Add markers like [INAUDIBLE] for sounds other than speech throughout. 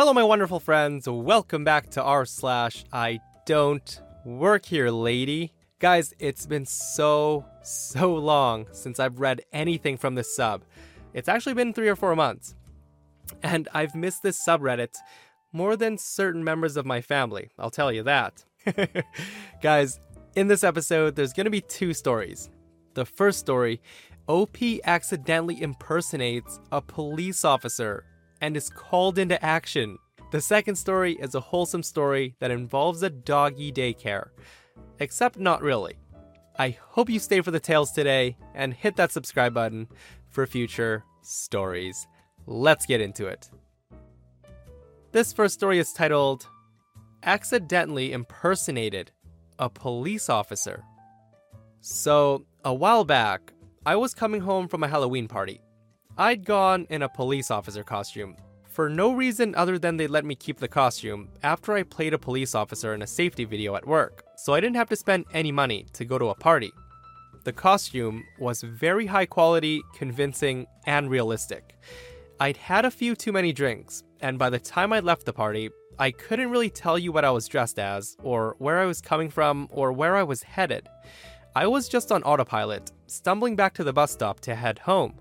Hello, my wonderful friends. Welcome back to r slash I don't work here, lady. Guys, it's been so, so long since I've read anything from this sub. It's actually been three or four months. And I've missed this subreddit more than certain members of my family, I'll tell you that. [LAUGHS] Guys, in this episode, there's to be two stories. The first story OP accidentally impersonates a police officer and is called into action. The second story is a wholesome story that involves a doggy daycare. Except not really. I hope you stay for the tales today and hit that subscribe button for future stories. Let's get into it. This first story is titled Accidentally Impersonated a Police Officer. So, a while back, I was coming home from a Halloween party. I'd gone in a police officer costume for no reason other than they let me keep the costume after I played a police officer in a safety video at work, so I didn't have to spend any money to go to a party. The costume was very high quality, convincing, and realistic. I'd had a few too many drinks, and by the time I left the party, I couldn't really tell you what I was dressed as, or where I was coming from, or where I was headed. I was just on autopilot, stumbling back to the bus stop to head home.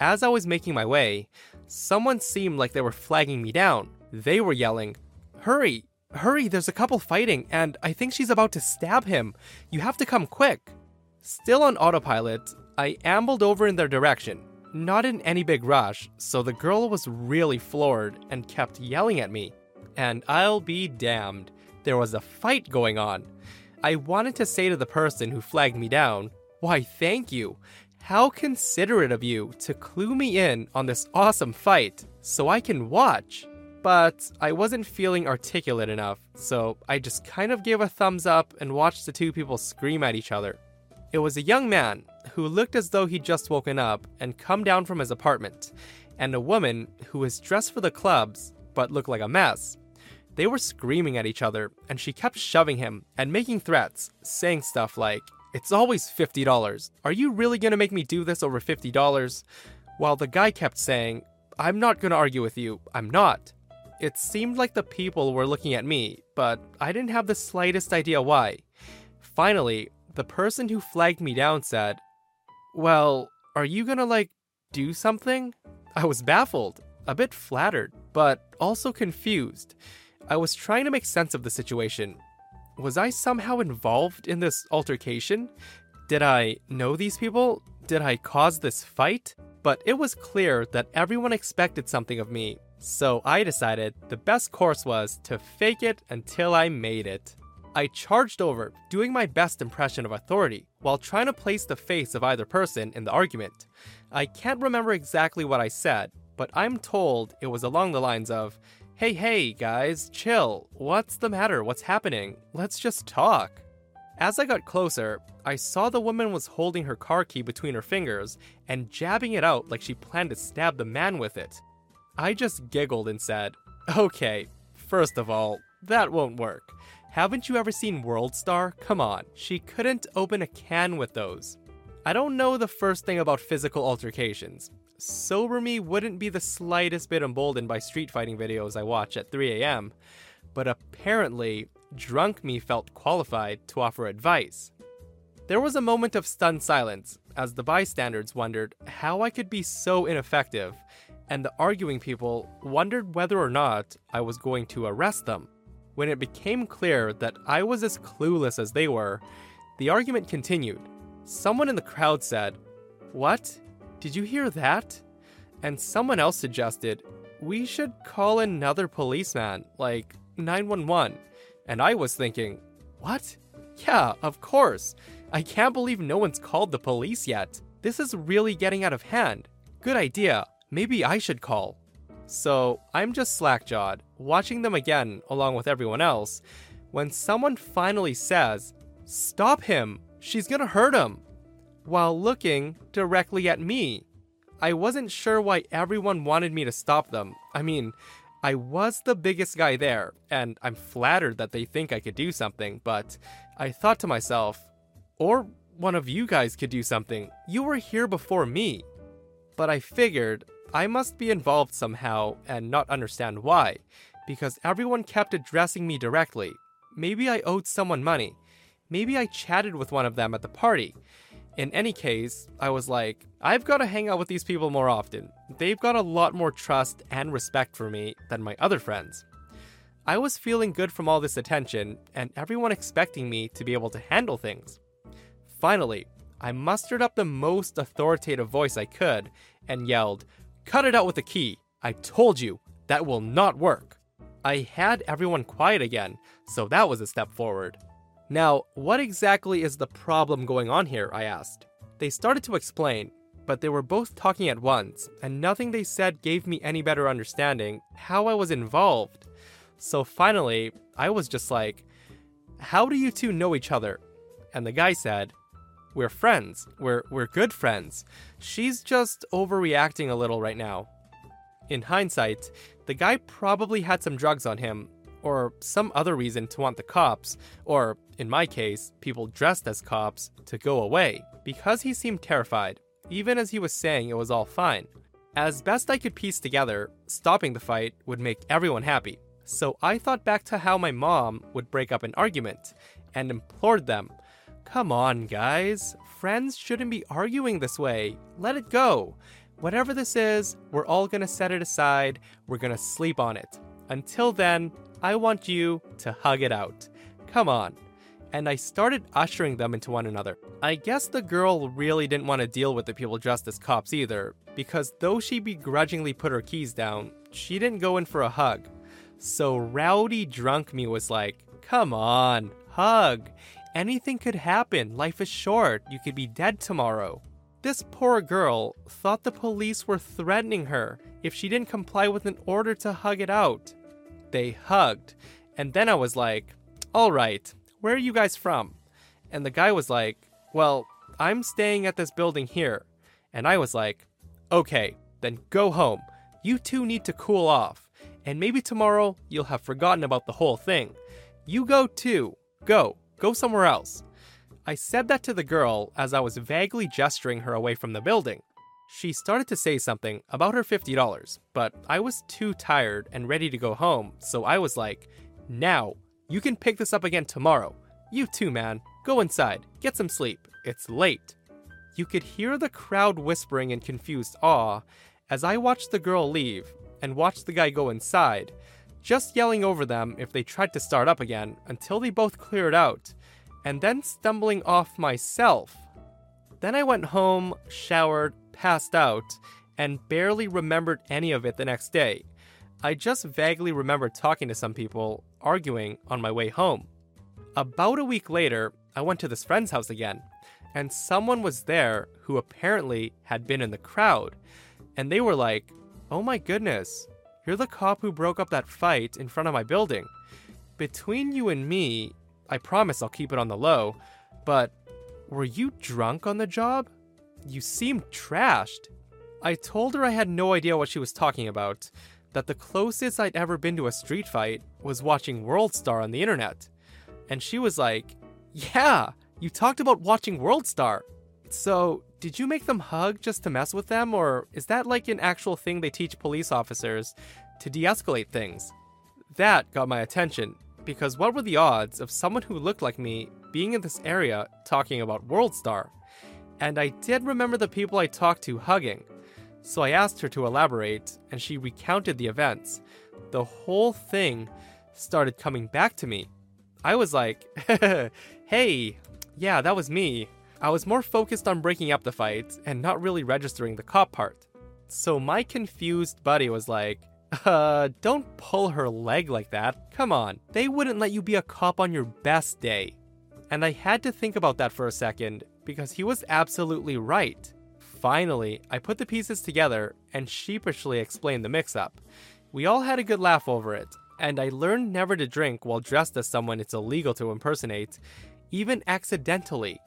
As I was making my way, someone seemed like they were flagging me down. They were yelling, Hurry! Hurry, there's a couple fighting, and I think she's about to stab him. You have to come quick. Still on autopilot, I ambled over in their direction, not in any big rush, so the girl was really floored and kept yelling at me. And I'll be damned, there was a fight going on. I wanted to say to the person who flagged me down, Why, thank you. How considerate of you to clue me in on this awesome fight so I can watch. But I wasn't feeling articulate enough, so I just kind of gave a thumbs up and watched the two people scream at each other. It was a young man who looked as though he'd just woken up and come down from his apartment, and a woman who was dressed for the clubs but looked like a mess. They were screaming at each other, and she kept shoving him and making threats, saying stuff like, It's always $50. Are you really gonna make me do this over $50? While the guy kept saying, I'm not gonna argue with you, I'm not. It seemed like the people were looking at me, but I didn't have the slightest idea why. Finally, the person who flagged me down said, Well, are you gonna like do something? I was baffled, a bit flattered, but also confused. I was trying to make sense of the situation. Was I somehow involved in this altercation? Did I know these people? Did I cause this fight? But it was clear that everyone expected something of me, so I decided the best course was to fake it until I made it. I charged over, doing my best impression of authority, while trying to place the face of either person in the argument. I can't remember exactly what I said, but I'm told it was along the lines of, Hey, hey, guys, chill. What's the matter? What's happening? Let's just talk. As I got closer, I saw the woman was holding her car key between her fingers and jabbing it out like she planned to stab the man with it. I just giggled and said, Okay, first of all, that won't work. Haven't you ever seen World Star? Come on, she couldn't open a can with those. I don't know the first thing about physical altercations. Sober me wouldn't be the slightest bit emboldened by street fighting videos I watch at 3 a.m., but apparently, drunk me felt qualified to offer advice. There was a moment of stunned silence as the bystanders wondered how I could be so ineffective, and the arguing people wondered whether or not I was going to arrest them. When it became clear that I was as clueless as they were, the argument continued. Someone in the crowd said, What? Did you hear that? And someone else suggested, We should call another policeman, like 911. And I was thinking, What? Yeah, of course. I can't believe no one's called the police yet. This is really getting out of hand. Good idea. maybe I should call. So I'm just slack-jawed, watching them again along with everyone else, when someone finally says, Stop him! She's gonna hurt him! While looking directly at me. I wasn't sure why everyone wanted me to stop them. I mean, I was the biggest guy there, and I'm flattered that they think I could do something, but I thought to myself, or one of you guys could do something. You were here before me. But I figured I must be involved somehow and not understand why, because everyone kept addressing me directly. Maybe I owed someone money. Maybe I chatted with one of them at the party. In any case, I was like, I've got to hang out with these people more often. They've got a lot more trust and respect for me than my other friends. I was feeling good from all this attention and everyone expecting me to be able to handle things. Finally, I mustered up the most authoritative voice I could and yelled, Cut it out with the key! I told you, that will not work! I had everyone quiet again, so that was a step forward. Now, what exactly is the problem going on here? I asked. They started to explain, but they were both talking at once, and nothing they said gave me any better understanding how I was involved. So finally, I was just like, How do you two know each other? And the guy said, We're friends. We're, we're good friends. She's just overreacting a little right now. In hindsight, the guy probably had some drugs on him, or some other reason to want the cops, or, in my case, people dressed as cops, to go away, because he seemed terrified, even as he was saying it was all fine. As best I could piece together, stopping the fight would make everyone happy. So I thought back to how my mom would break up an argument and implored them Come on, guys. Friends shouldn't be arguing this way. Let it go. Whatever this is, we're all gonna set it aside. We're gonna sleep on it. Until then, I want you to hug it out. Come on. And I started ushering them into one another. I guess the girl really didn't want to deal with the people dressed as cops either, because though she begrudgingly put her keys down, she didn't go in for a hug. So rowdy drunk me was like, come on, hug. Anything could happen. Life is short. You could be dead tomorrow. This poor girl thought the police were threatening her if she didn't comply with an order to hug it out. They hugged. And then I was like, all right, where are you guys from? And the guy was like, well, I'm staying at this building here. And I was like, okay, then go home. You two need to cool off. And maybe tomorrow you'll have forgotten about the whole thing. You go too. Go. Go somewhere else. I said that to the girl as I was vaguely gesturing her away from the building. She started to say something about her $50, but I was too tired and ready to go home, so I was like, Now, you can pick this up again tomorrow. You too, man. Go inside, get some sleep. It's late. You could hear the crowd whispering in confused awe as I watched the girl leave and watched the guy go inside, just yelling over them if they tried to start up again until they both cleared out, and then stumbling off myself. Then I went home, showered, passed out, and barely remembered any of it the next day. I just vaguely remember talking to some people, arguing on my way home. About a week later, I went to this friend's house again, and someone was there who apparently had been in the crowd. And they were like, Oh my goodness, you're the cop who broke up that fight in front of my building. Between you and me, I promise I'll keep it on the low, but were you drunk on the job? You seemed trashed. I told her I had no idea what she was talking about, that the closest I'd ever been to a street fight was watching World Star on the internet. And she was like, Yeah, you talked about watching World Star. So, did you make them hug just to mess with them, or is that like an actual thing they teach police officers to de escalate things? That got my attention, because what were the odds of someone who looked like me being in this area talking about World Star? And I did remember the people I talked to hugging. So I asked her to elaborate, and she recounted the events. The whole thing started coming back to me. I was like, [LAUGHS] hey, yeah, that was me. I was more focused on breaking up the fight and not really registering the cop part. So my confused buddy was like, uh, don't pull her leg like that. Come on, they wouldn't let you be a cop on your best day. And I had to think about that for a second because he was absolutely right. Finally, I put the pieces together and sheepishly explained the mix up. We all had a good laugh over it, and I learned never to drink while dressed as someone it's illegal to impersonate, even accidentally,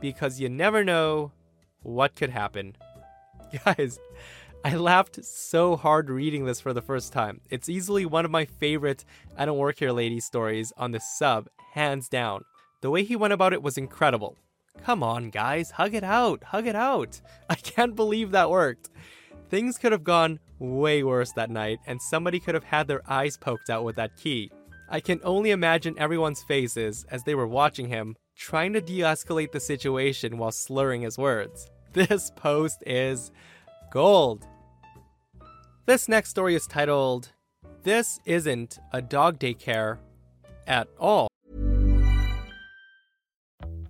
because you never know what could happen. [LAUGHS] Guys, I laughed so hard reading this for the first time. It's easily one of my favorite I Don't Work Here Lady stories on the sub, hands down. The way he went about it was incredible. Come on, guys, hug it out, hug it out. [LAUGHS] I can't believe that worked. Things could have gone way worse that night, and somebody could have had their eyes poked out with that key. I can only imagine everyone's faces as they were watching him, trying to de escalate the situation while slurring his words. [LAUGHS] This post is gold. This next story is titled, This Isn't a Dog Daycare at All.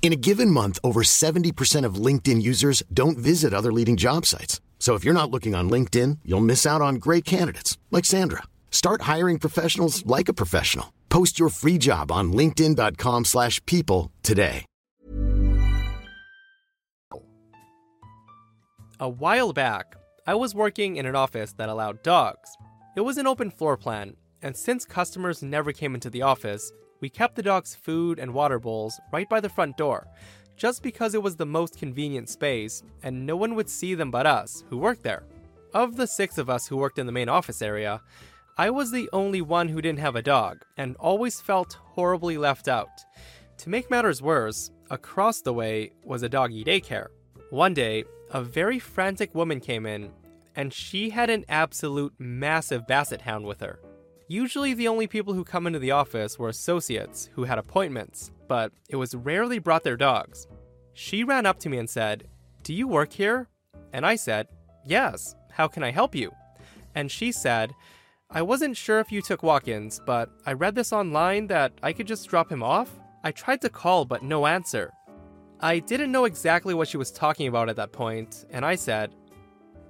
In a given month, over 70% of LinkedIn users don't visit other leading job sites. So if you're not looking on LinkedIn, you'll miss out on great candidates like Sandra. Start hiring professionals like a professional. Post your free job on linkedin.com/people today. A while back, I was working in an office that allowed dogs. It was an open floor plan, and since customers never came into the office, we kept the dogs' food and water bowls right by the front door, just because it was the most convenient space and no one would see them but us, who worked there. Of the six of us who worked in the main office area, I was the only one who didn't have a dog and always felt horribly left out. To make matters worse, across the way was a doggy daycare. One day, a very frantic woman came in, and she had an absolute massive basset hound with her. Usually, the only people who come into the office were associates who had appointments, but it was rarely brought their dogs. She ran up to me and said, Do you work here? And I said, Yes, how can I help you? And she said, I wasn't sure if you took walk ins, but I read this online that I could just drop him off. I tried to call, but no answer. I didn't know exactly what she was talking about at that point, and I said,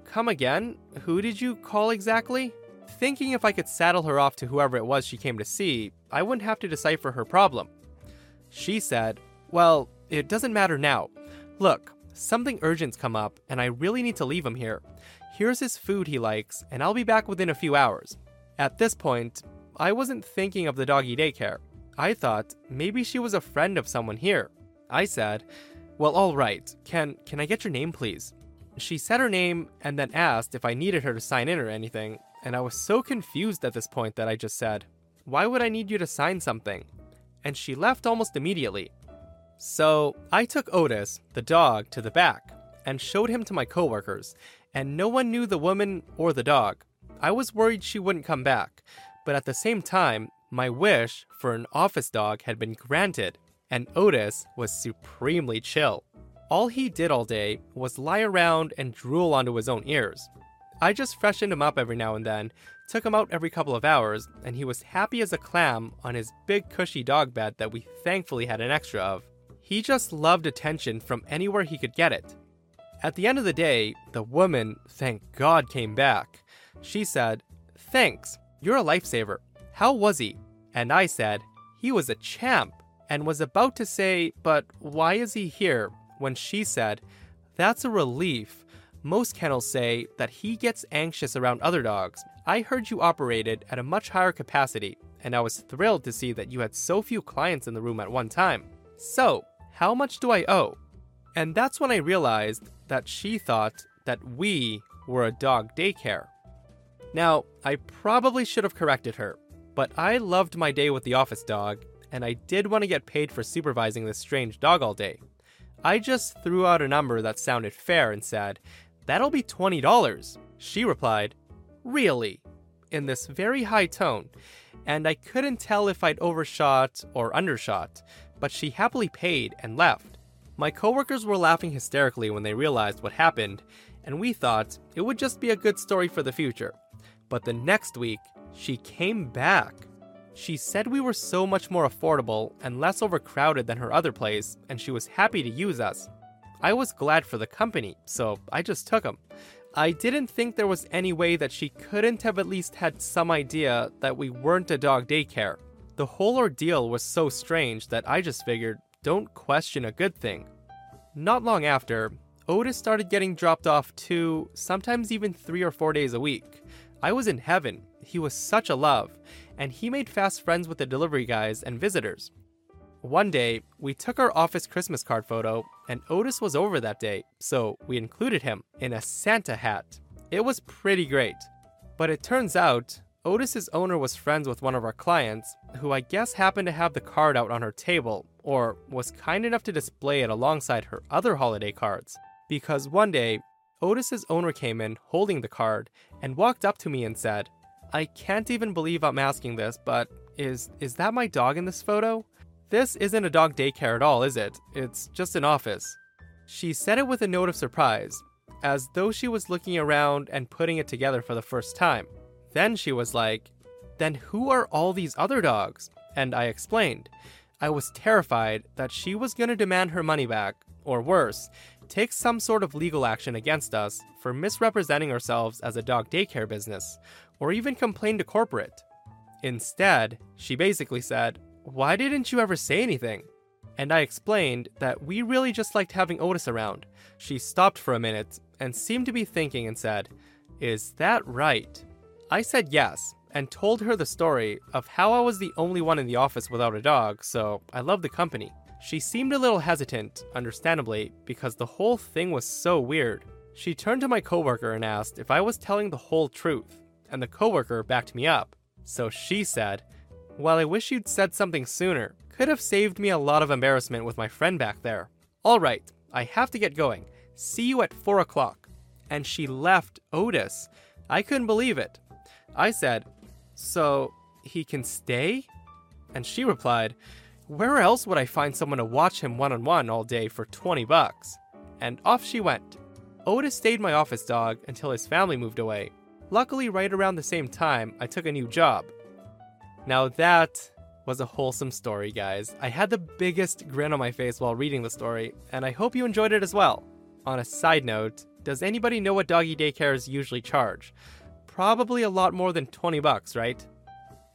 Come again? Who did you call exactly? Thinking if I could saddle her off to whoever it was she came to see, I wouldn't have to decipher her problem. She said, Well, it doesn't matter now. Look, something urgent's come up, and I really need to leave him here. Here's his food he likes, and I'll be back within a few hours. At this point, I wasn't thinking of the doggy daycare. I thought maybe she was a friend of someone here. I said, "Well, all right. Can can I get your name, please?" She said her name and then asked if I needed her to sign in or anything, and I was so confused at this point that I just said, "Why would I need you to sign something?" And she left almost immediately. So, I took Otis, the dog, to the back and showed him to my coworkers, and no one knew the woman or the dog. I was worried she wouldn't come back, but at the same time, my wish for an office dog had been granted, and Otis was supremely chill. All he did all day was lie around and drool onto his own ears. I just freshened him up every now and then, took him out every couple of hours, and he was happy as a clam on his big cushy dog bed that we thankfully had an extra of. He just loved attention from anywhere he could get it. At the end of the day, the woman, thank God, came back. She said, Thanks, you're a lifesaver. How was he? And I said, He was a champ, and was about to say, But why is he here? when she said, That's a relief. Most kennels say that he gets anxious around other dogs. I heard you operated at a much higher capacity, and I was thrilled to see that you had so few clients in the room at one time. So, how much do I owe? And that's when I realized that she thought that we were a dog daycare. Now, I probably should have corrected her, but I loved my day with the office dog, and I did want to get paid for supervising this strange dog all day. I just threw out a number that sounded fair and said, That'll be $20. She replied, Really? in this very high tone, and I couldn't tell if I'd overshot or undershot, but she happily paid and left. My coworkers were laughing hysterically when they realized what happened, and we thought it would just be a good story for the future. But the next week, she came back. She said we were so much more affordable and less overcrowded than her other place, and she was happy to use us. I was glad for the company, so I just took them. I didn't think there was any way that she couldn't have at least had some idea that we weren't a dog daycare. The whole ordeal was so strange that I just figured don't question a good thing. Not long after, Otis started getting dropped off two, sometimes even three or four days a week. I was in heaven. He was such a love, and he made fast friends with the delivery guys and visitors. One day, we took our office Christmas card photo, and Otis was over that day, so we included him in a Santa hat. It was pretty great. But it turns out, Otis's owner was friends with one of our clients, who I guess happened to have the card out on her table, or was kind enough to display it alongside her other holiday cards. Because one day, Otis's owner came in holding the card and walked up to me and said, I can't even believe I'm asking this, but is is that my dog in this photo? This isn't a dog daycare at all, is it? It's just an office. She said it with a note of surprise, as though she was looking around and putting it together for the first time. Then she was like, Then who are all these other dogs? And I explained. I was terrified that she was going to demand her money back, or worse, take some sort of legal action against us for misrepresenting ourselves as a dog daycare business, or even complain to corporate. Instead, she basically said, Why didn't you ever say anything? And I explained that we really just liked having Otis around. She stopped for a minute and seemed to be thinking and said, Is that right? I said yes, and told her the story of how I was the only one in the office without a dog, so I loved the company. She seemed a little hesitant, understandably, because the whole thing was so weird. She turned to my coworker and asked if I was telling the whole truth, and the coworker backed me up. So she said, Well, I wish you'd said something sooner. Could have saved me a lot of embarrassment with my friend back there. All right, I have to get going. See you at 4 o'clock. And she left Otis. I couldn't believe it. I said, So he can stay? And she replied, Where else would I find someone to watch him one on one all day for 20 bucks? And off she went. Otis stayed my office dog until his family moved away. Luckily, right around the same time, I took a new job. Now that was a wholesome story, guys. I had the biggest grin on my face while reading the story, and I hope you enjoyed it as well. On a side note, does anybody know what doggy daycares usually charge? Probably a lot more than 20 bucks, right?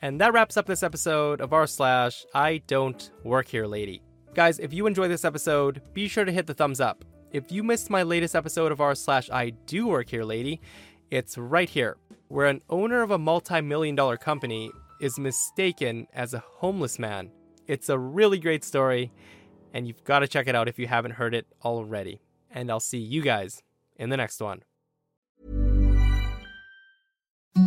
And that wraps up this episode of r slash I don't work here lady. Guys, if you enjoyed this episode, be sure to hit the thumbs up. If you missed my latest episode of r slash I do work here lady, it's right here, where an owner of a multi-million dollar company is mistaken as a homeless man. It's a really great story, and you've got to check it out if you haven't heard it already. And I'll see you guys in the next one.